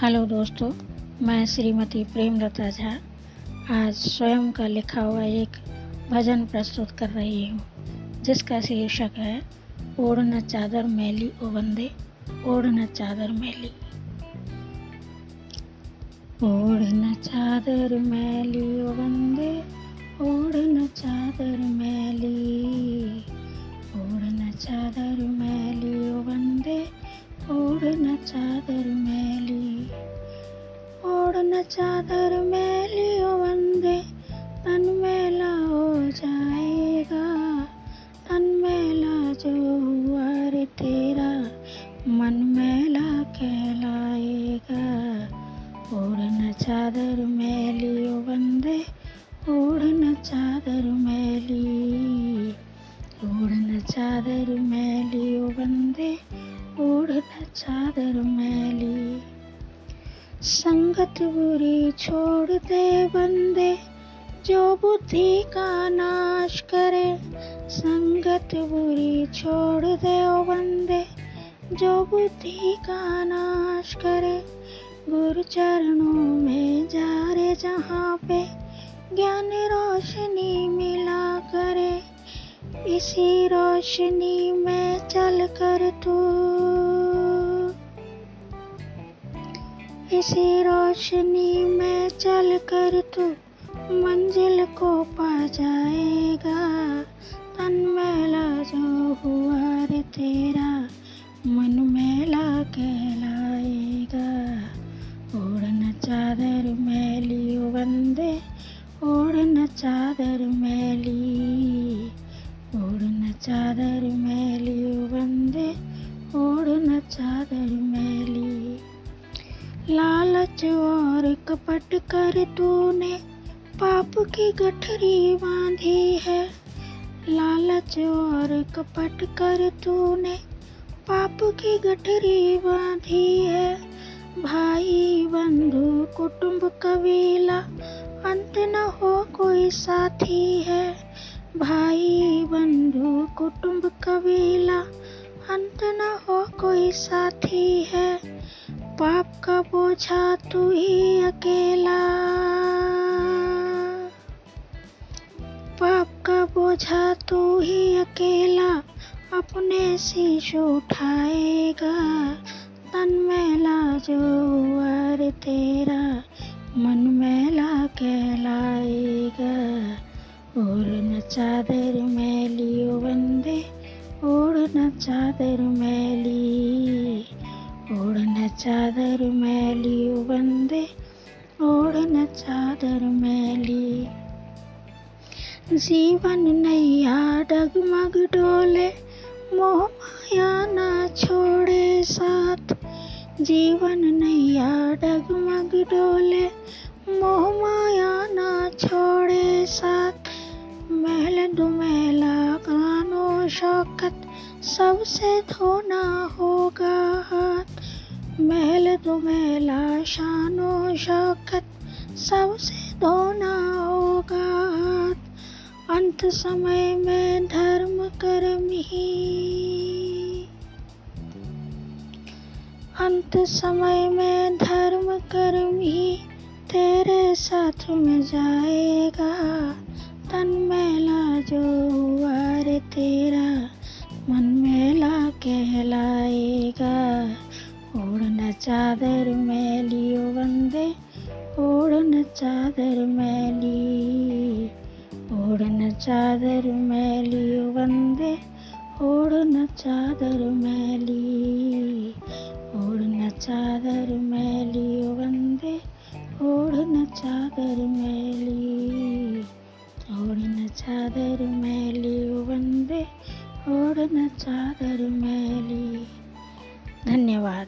Hello दोस्तों, मैं श्रीमती प्रेमलता झा। आज स्वयं का लिखा हुआ एक भजन प्रस्तुत कर रही हूँ, जिसका शीर्षक है ओढ़ न चादर मैली ओ बंदे ओढ़ चादर मैली। ओढ़ चादर मैली ओ बंदे ओढ़ चादर मैली। ओढ़ चादर मैली ओ बंदे ओढ़ चादर मैली। चादर मैली ओ बंदे, तन मेला हो जाएगा। तन मेला जो हुआ रे तेरा, मन मेला कहलाएगा। ओढ़ चादर मैली ओ बंदे ओढ़ चादर मैली ओढ़ चादर मैली ओ बंदे ओढ़ चादर मैली संगत बुरी छोड़ दे बंदे, जो बुद्धि का नाश करे। संगत बुरी छोड़ दे ओ बंदे, जो बुद्धि का नाश करे। गुरु चरणों में जा रे जहाँ पे, ज्ञान रोशनी मिला करे। इसी रोशनी में चल कर तू। इसी रोशनी में चल कर तू मंजिल को पा जाएगा। तन मेला जो हुआ रे तेरा, मन मेला कहलाएगा। ओढ़ चादर मैली बंदे ओढ़ चादर मैली ओढ़ चादर मैली बंदे ओढ़ चादर मैली लालच और कपट कर तूने पाप की गठरी बांधी है। लालच और कपट कर तूने पाप की गठरी बांधी है। भाई, बंधु, कुटुंब, कबीला, अंत न हो कोई साथी है। भाई, बंधु, कुटुंब, कबीला, अंत न हो कोई साथी है। पाप का बोझा तू ही अकेला। पाप का बोझा तू ही अकेला, अपने शीश उठाएगा। तन मेला जो अर तेरा, मन मेला कहलाएगा। और न चादर मैली ओ बंदे ओढ़ न चादर मैली चादर मैली बंदे ओढ़ चादर मैली जीवन नैया डगमग डोले, मोह माया ना छोड़े साथ। जीवन नैया डगमग डोले, मोह माया ना छोड़े साथ। महल दुमेला गानो शौकत, सबसे धोना होगा हाथ। महल दुमेला शानो शौकत, सबसे धोना होगा अंत समय में धर्म कर्म ही। अंत समय में धर्म कर्म ही, तेरे साथ में जाएगा। तन मेला जो हुआ रे तेरा, मन मेला कहलाएगा। ओढ़ चादर मैली ओ बंदे ओढ़ चादर मैली ओढ़ चादर मैली ओ बंदे ओढ़ चादर मैली ओढ़ चादर मैली ओ बंदे ओढ़ चादर मैली ओढ़ चादर मैली ओ